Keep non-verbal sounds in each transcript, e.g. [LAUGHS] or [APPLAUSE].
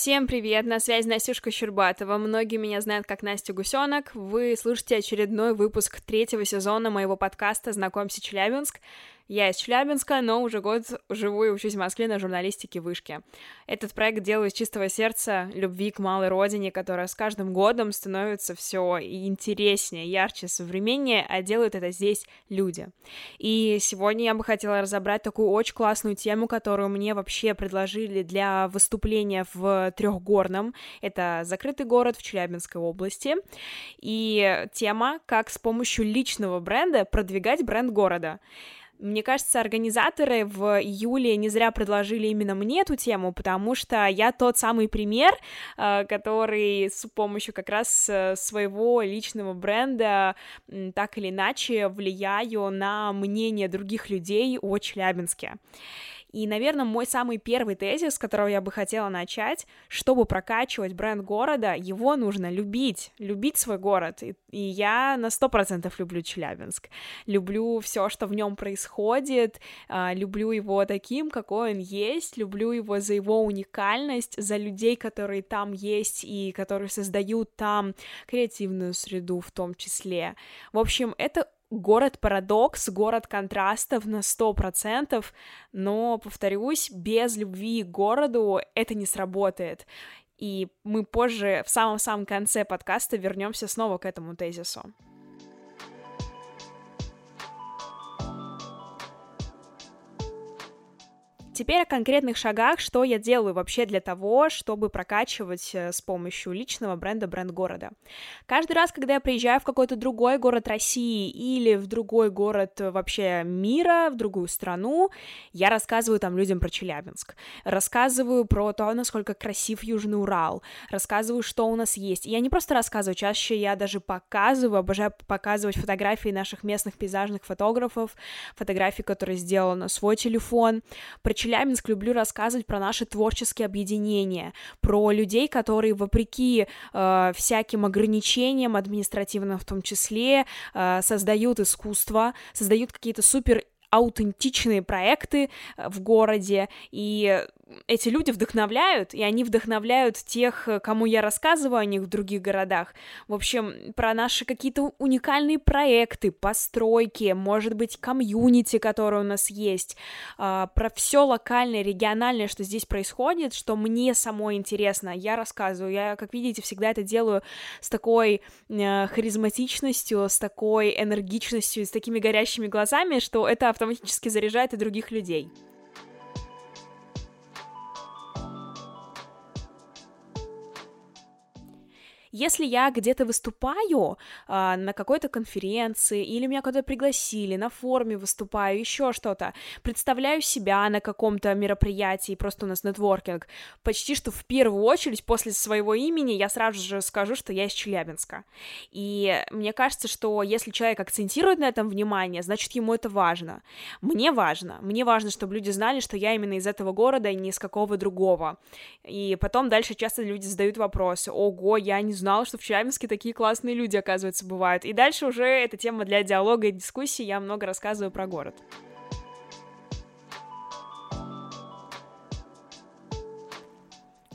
Всем привет, на связи Настюшка Щербатова. Многие меня знают как Настя Гусенок. Вы слушаете очередной выпуск третьего сезона моего подкаста «Знакомься, Челябинск». Я из Челябинска, но уже год живу и учусь в Москве на журналистике вышки. Этот проект делаю из чистого сердца, любви к малой родине, которая с каждым годом становится все интереснее, ярче, современнее, а делают это здесь люди. И сегодня я бы хотела разобрать такую очень классную тему, которую мне вообще предложили для выступления в Трехгорном. Это закрытый город в Челябинской области. И тема, как с помощью личного бренда продвигать бренд города. Мне кажется, организаторы в июле не зря предложили именно мне эту тему, потому что я тот самый пример, э, который с помощью как раз э, своего личного бренда так или иначе влияю на мнение других людей о Челябинске. И, наверное, мой самый первый тезис, с которого я бы хотела начать, чтобы прокачивать бренд города, его нужно любить, любить свой город. И, и я на сто процентов люблю Челябинск. Люблю все, что в нем происходит, э, люблю его таким, какой он есть, люблю его за его уникальность, за людей, которые там есть и которые создают там креативную среду в том числе. В общем, это город-парадокс, город контрастов на сто процентов, но, повторюсь, без любви к городу это не сработает. И мы позже, в самом-самом конце подкаста, вернемся снова к этому тезису. Теперь о конкретных шагах, что я делаю вообще для того, чтобы прокачивать э, с помощью личного бренда бренд города. Каждый раз, когда я приезжаю в какой-то другой город России или в другой город э, вообще мира, в другую страну, я рассказываю там людям про Челябинск, рассказываю про то, насколько красив Южный Урал, рассказываю, что у нас есть. И я не просто рассказываю, чаще я даже показываю, обожаю показывать фотографии наших местных пейзажных фотографов, фотографии, которые сделала на свой телефон, про Челябинск люблю рассказывать про наши творческие объединения, про людей, которые вопреки э, всяким ограничениям административным в том числе э, создают искусство, создают какие-то супер аутентичные проекты э, в городе, и эти люди вдохновляют, и они вдохновляют тех, кому я рассказываю о них в других городах. В общем, про наши какие-то уникальные проекты, постройки, может быть, комьюнити, которые у нас есть, а, про все локальное, региональное, что здесь происходит, что мне самой интересно, я рассказываю. Я, как видите, всегда это делаю с такой э, харизматичностью, с такой энергичностью, с такими горящими глазами, что это автоматически заряжает и других людей. Если я где-то выступаю э, на какой-то конференции, или меня куда-то пригласили, на форуме выступаю, еще что-то, представляю себя на каком-то мероприятии, просто у нас нетворкинг, почти что в первую очередь после своего имени я сразу же скажу, что я из Челябинска. И мне кажется, что если человек акцентирует на этом внимание, значит, ему это важно. Мне важно. Мне важно, чтобы люди знали, что я именно из этого города, и не из какого другого. И потом дальше часто люди задают вопросы. Ого, я не знала, что в Челябинске такие классные люди, оказывается, бывают. И дальше уже эта тема для диалога и дискуссии, я много рассказываю про город.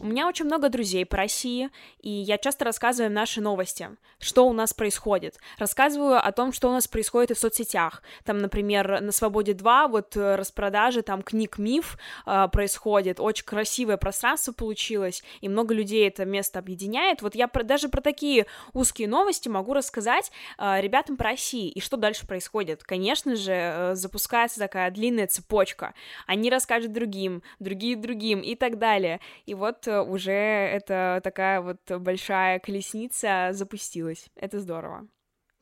У меня очень много друзей по России, и я часто рассказываю им наши новости, что у нас происходит. Рассказываю о том, что у нас происходит и в соцсетях. Там, например, на Свободе 2 вот э, распродажи там книг Миф э, происходит, очень красивое пространство получилось, и много людей это место объединяет. Вот я про, даже про такие узкие новости могу рассказать э, ребятам по России, и что дальше происходит. Конечно же, э, запускается такая длинная цепочка. Они расскажут другим, другие другим и так далее. И вот уже это такая вот большая колесница запустилась. Это здорово.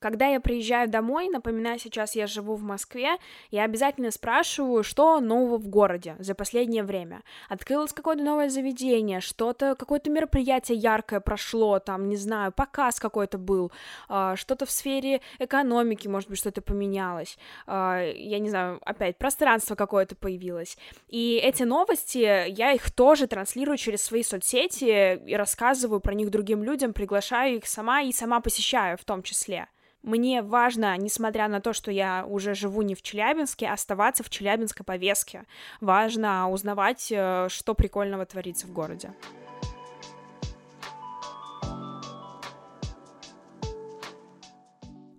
Когда я приезжаю домой, напоминаю, сейчас я живу в Москве, я обязательно спрашиваю, что нового в городе за последнее время. Открылось какое-то новое заведение, что-то, какое-то мероприятие яркое прошло, там, не знаю, показ какой-то был, а, что-то в сфере экономики, может быть, что-то поменялось, а, я не знаю, опять, пространство какое-то появилось. И эти новости, я их тоже транслирую через свои соцсети и рассказываю про них другим людям, приглашаю их сама и сама посещаю в том числе. Мне важно, несмотря на то, что я уже живу не в Челябинске, оставаться в челябинской повестке. Важно узнавать, э, что прикольного творится в городе.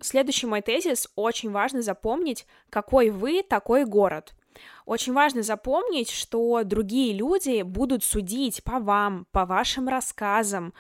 Следующий мой тезис — очень важно запомнить, какой вы, такой город — очень важно запомнить, что другие люди будут судить по вам, по вашим рассказам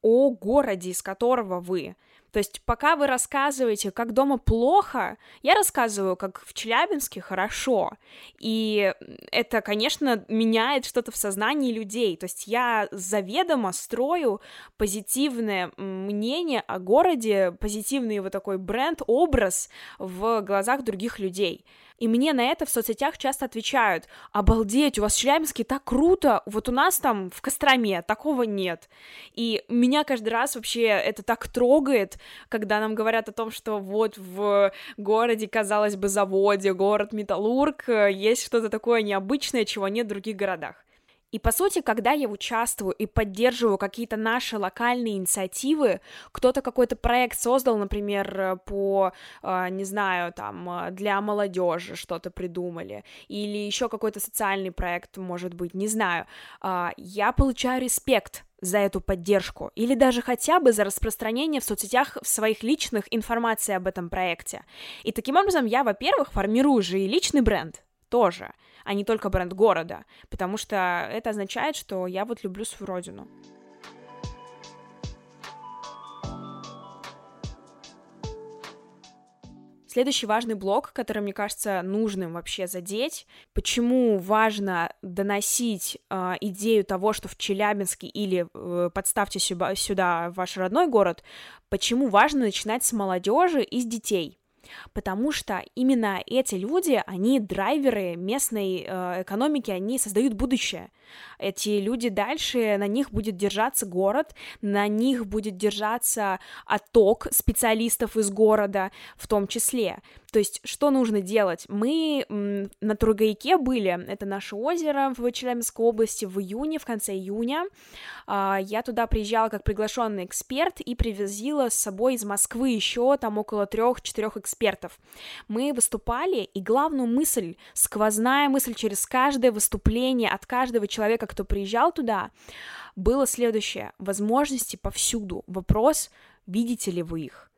о городе, из которого вы. То есть пока вы рассказываете, как дома плохо, я рассказываю, как в Челябинске хорошо. И это, конечно, меняет что-то в сознании людей. То есть я заведомо строю позитивное мнение о городе, позитивный вот такой бренд, образ в глазах других людей. И мне на это в соцсетях часто отвечают, обалдеть, у вас в Челябинске так круто, вот у нас там в Костроме такого нет. И меня каждый раз вообще это так трогает, когда нам говорят о том, что вот в городе, казалось бы, заводе, город Металлург, есть что-то такое необычное, чего нет в других городах. И по сути, когда я участвую и поддерживаю какие-то наши локальные инициативы, кто-то какой-то проект создал, например, по, а, не знаю, там, а, для молодежи что-то придумали, или еще какой-то социальный проект, может быть, не знаю, а, я получаю респект за эту поддержку, или даже хотя бы за распространение в соцсетях в своих личных информации об этом проекте. И таким образом я, во-первых, формирую же и личный бренд тоже — а не только бренд города, потому что это означает, что я вот люблю свою родину. Следующий важный блок, который, мне кажется, нужным вообще задеть, почему важно доносить э, идею того, что в Челябинске или э, подставьте сюда, сюда ваш родной город, почему важно начинать с молодежи и с детей потому что именно эти люди, они драйверы местной э, экономики, они создают будущее. Эти люди дальше, на них будет держаться город, на них будет держаться отток специалистов из города в том числе. То есть, что нужно делать? Мы на Тургаяке были, это наше озеро в Челябинской области в июне, в конце июня. А, я туда приезжала как приглашенный эксперт и привозила с собой из Москвы еще там около трех-четырех экспертов. Мы выступали, и главную мысль, сквозная мысль через каждое выступление от каждого человека, кто приезжал туда, было следующее. Возможности повсюду. Вопрос, видите ли вы их?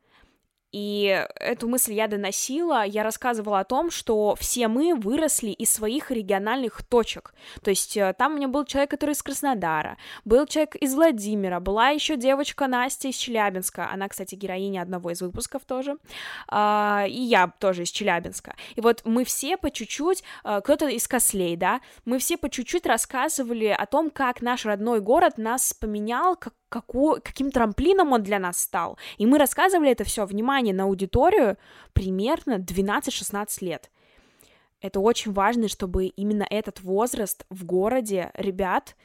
И эту мысль я доносила, я рассказывала о том, что все мы выросли из своих региональных точек. То есть э, там у меня был человек, который из Краснодара, был человек из Владимира, была еще девочка Настя из Челябинска, она, кстати, героиня одного из выпусков тоже, а, и я тоже из Челябинска. И вот мы все по чуть-чуть, э, кто-то из Кослей, да, мы все по чуть-чуть рассказывали о том, как наш родной город нас поменял, как какой, каким трамплином он для нас стал. И мы рассказывали это все, внимание, на аудиторию примерно 12-16 лет. Это очень важно, чтобы именно этот возраст в городе ребят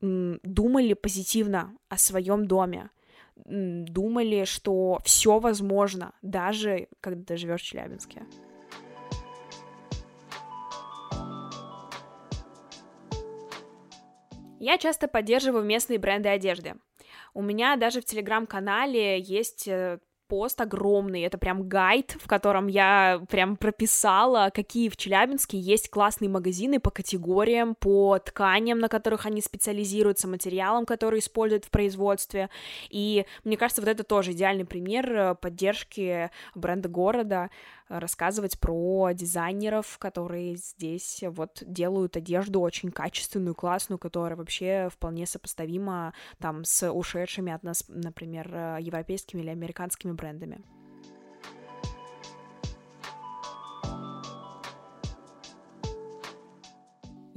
думали позитивно о своем доме, думали, что все возможно, даже когда ты живешь в Челябинске. Я часто поддерживаю местные бренды одежды. У меня даже в телеграм-канале есть э, пост огромный, это прям гайд, в котором я прям прописала, какие в Челябинске есть классные магазины по категориям, по тканям, на которых они специализируются, материалам, которые используют в производстве, и мне кажется, вот это тоже идеальный пример э, поддержки бренда города, рассказывать про дизайнеров, которые здесь вот делают одежду очень качественную, классную, которая вообще вполне сопоставима там с ушедшими от нас, например, европейскими или американскими брендами.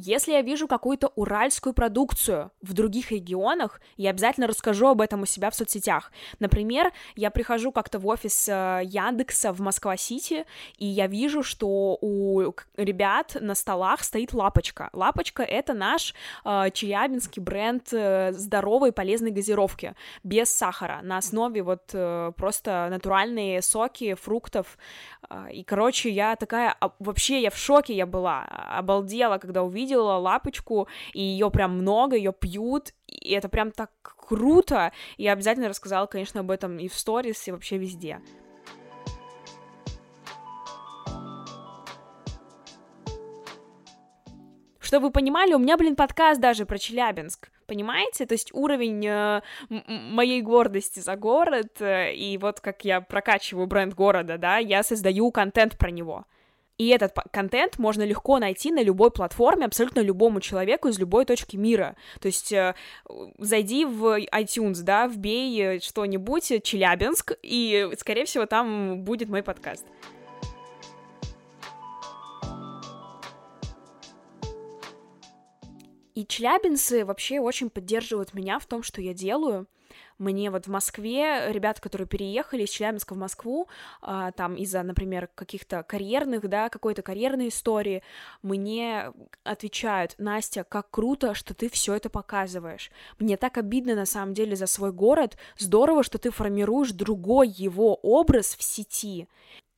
Если я вижу какую-то уральскую продукцию в других регионах, я обязательно расскажу об этом у себя в соцсетях. Например, я прихожу как-то в офис э, Яндекса в Москва-Сити, и я вижу, что у ребят на столах стоит лапочка. Лапочка — это наш э, челябинский бренд э, здоровой полезной газировки, без сахара, на основе вот э, просто натуральные соки, фруктов. Э, и, короче, я такая... А, вообще, я в шоке я была, обалдела, когда увидела увидела лапочку, и ее прям много, ее пьют, и это прям так круто. Я обязательно рассказала, конечно, об этом и в сторис, и вообще везде. Чтобы вы понимали, у меня, блин, подкаст даже про Челябинск. понимаете? То есть уровень э, моей гордости за город, э, и вот как я прокачиваю бренд города, да, я создаю контент про него. И этот контент можно легко найти на любой платформе, абсолютно любому человеку из любой точки мира. То есть э, зайди в iTunes, да, вбей э, что-нибудь, э, Челябинск, и, скорее всего, там будет мой подкаст. И челябинцы вообще очень поддерживают меня в том, что я делаю. Мне вот в Москве ребята, которые переехали из Челябинска в Москву, а, там из-за, например, каких-то карьерных, да, какой-то карьерной истории, мне отвечают, Настя, как круто, что ты все это показываешь. Мне так обидно на самом деле за свой город. Здорово, что ты формируешь другой его образ в сети.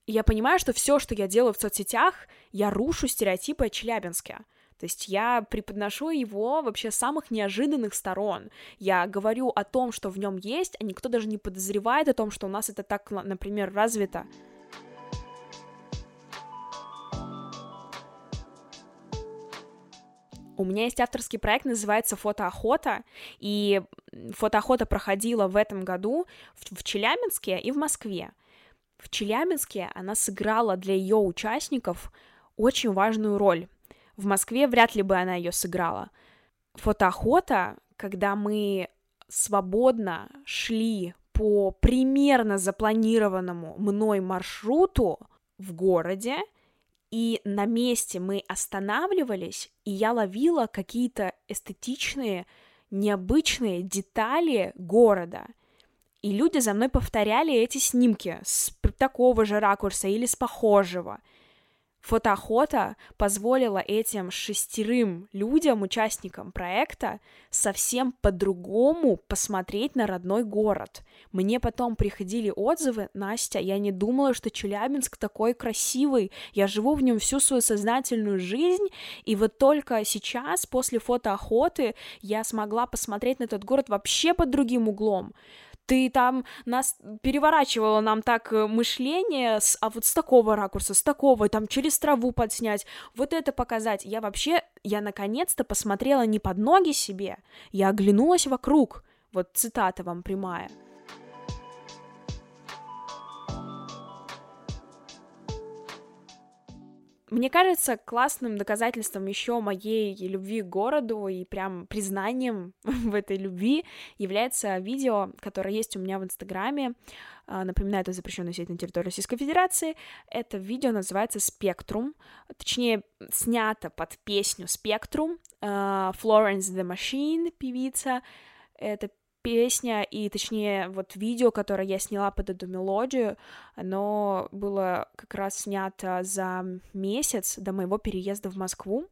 Я понимаю, что все, что я делаю в соцсетях, я рушу стереотипы о Челябинске. То есть я преподношу его вообще с самых неожиданных сторон. Я говорю о том, что в нем есть, а никто даже не подозревает о том, что у нас это так, например, развито. У меня есть авторский проект, называется «Фотоохота», и фотоохота проходила в этом году в Челябинске и в Москве. В Челябинске она сыграла для ее участников очень важную роль. В Москве вряд ли бы она ее сыграла. Фотоохота, когда мы свободно шли по примерно запланированному мной маршруту в городе, и на месте мы останавливались, и я ловила какие-то эстетичные, необычные детали города. И люди за мной повторяли эти снимки с такого же ракурса или с похожего — Фотоохота позволила этим шестерым людям, участникам проекта, совсем по-другому посмотреть на родной город. Мне потом приходили отзывы, Настя, я не думала, что Челябинск такой красивый, я живу в нем всю свою сознательную жизнь, и вот только сейчас, после фотоохоты, я смогла посмотреть на этот город вообще под другим углом ты там нас переворачивала нам так э, мышление, с, а вот с такого ракурса, с такого, там через траву подснять, вот это показать. Я вообще, я наконец-то посмотрела не под ноги себе, я оглянулась вокруг. Вот цитата вам прямая. Мне кажется, классным доказательством еще моей любви к городу и прям признанием [LAUGHS] в этой любви является видео, которое есть у меня в Инстаграме. А, напоминаю, это запрещенная сеть на территории Российской Федерации. Это видео называется «Спектрум», точнее, снято под песню «Спектрум». Florence the Machine, певица, это песня и, точнее, вот видео, которое я сняла под эту мелодию, оно было как раз снято за месяц до моего переезда в Москву.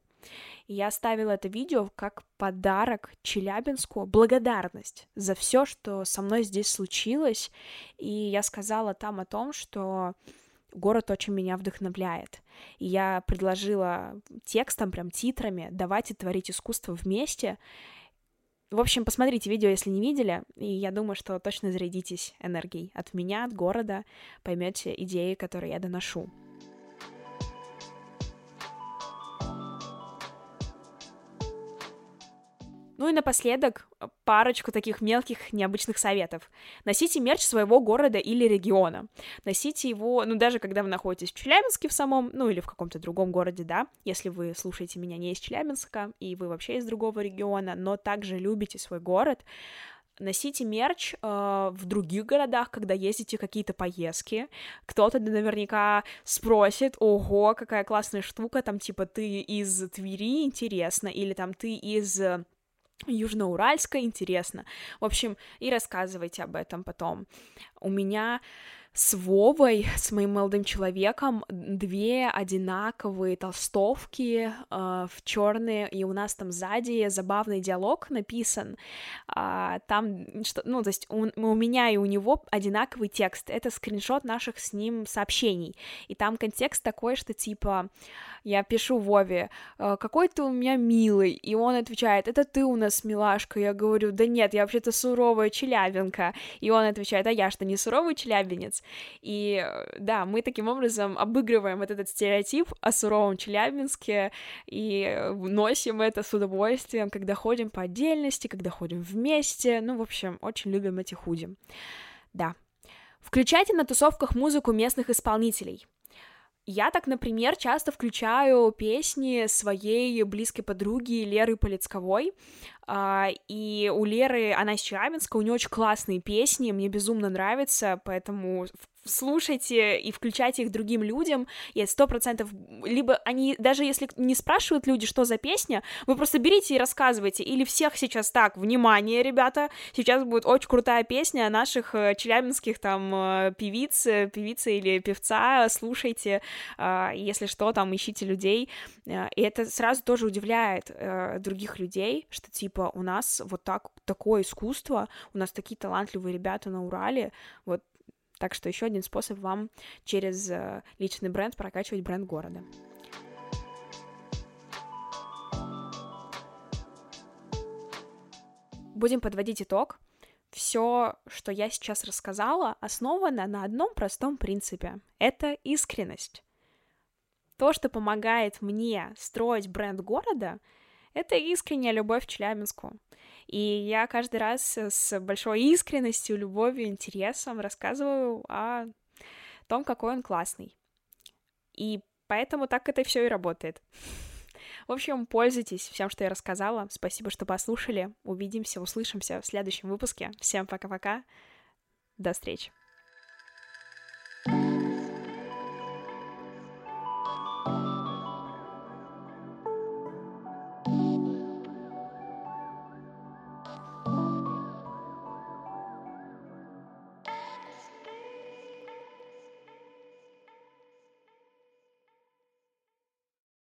И я оставила это видео как подарок Челябинску, благодарность за все, что со мной здесь случилось. И я сказала там о том, что город очень меня вдохновляет. И я предложила текстом, прям титрами, давайте творить искусство вместе. В общем, посмотрите видео, если не видели, и я думаю, что точно зарядитесь энергией от меня, от города, поймете идеи, которые я доношу. Ну и напоследок парочку таких мелких необычных советов. Носите мерч своего города или региона. Носите его, ну даже когда вы находитесь в Челябинске в самом, ну или в каком-то другом городе, да, если вы слушаете меня не из Челябинска, и вы вообще из другого региона, но также любите свой город, носите мерч э, в других городах, когда ездите какие-то поездки. Кто-то наверняка спросит, ого, какая классная штука, там типа ты из Твери, интересно, или там ты из Южноуральска, интересно. В общем, и рассказывайте об этом потом. У меня с Вовой, с моим молодым человеком, две одинаковые толстовки э, в черные, и у нас там сзади забавный диалог написан. Э, там, что, ну, то есть у, у меня и у него одинаковый текст. Это скриншот наших с ним сообщений. И там контекст такой, что типа я пишу Вове, «Э, какой ты у меня милый, и он отвечает, это ты у нас милашка, я говорю, да нет, я вообще-то суровая челябинка, и он отвечает, а я что, не суровый челябинец? И да, мы таким образом обыгрываем вот этот стереотип о суровом Челябинске и носим это с удовольствием, когда ходим по отдельности, когда ходим вместе. Ну, в общем, очень любим эти худи. Да. Включайте на тусовках музыку местных исполнителей. Я так, например, часто включаю песни своей близкой подруги Леры Полицковой, и у Леры, она из Челябинска, у нее очень классные песни, мне безумно нравится, поэтому слушайте и включайте их другим людям, и сто процентов, либо они, даже если не спрашивают люди, что за песня, вы просто берите и рассказывайте, или всех сейчас так, внимание, ребята, сейчас будет очень крутая песня наших э, челябинских там э, певиц, э, певицы или певца, слушайте, а, если что, там, ищите людей, и это сразу тоже удивляет других людей, что, типа, у нас вот так, такое искусство, у нас такие талантливые ребята на Урале, вот так что еще один способ вам через э, личный бренд прокачивать бренд города. Будем подводить итог. Все, что я сейчас рассказала, основано на одном простом принципе. Это искренность. То, что помогает мне строить бренд города, это искренняя любовь к Челябинску. И я каждый раз с большой искренностью, любовью, интересом рассказываю о том, какой он классный. И поэтому так это все и работает. В общем, пользуйтесь всем, что я рассказала. Спасибо, что послушали. Увидимся, услышимся в следующем выпуске. Всем пока-пока. До встречи.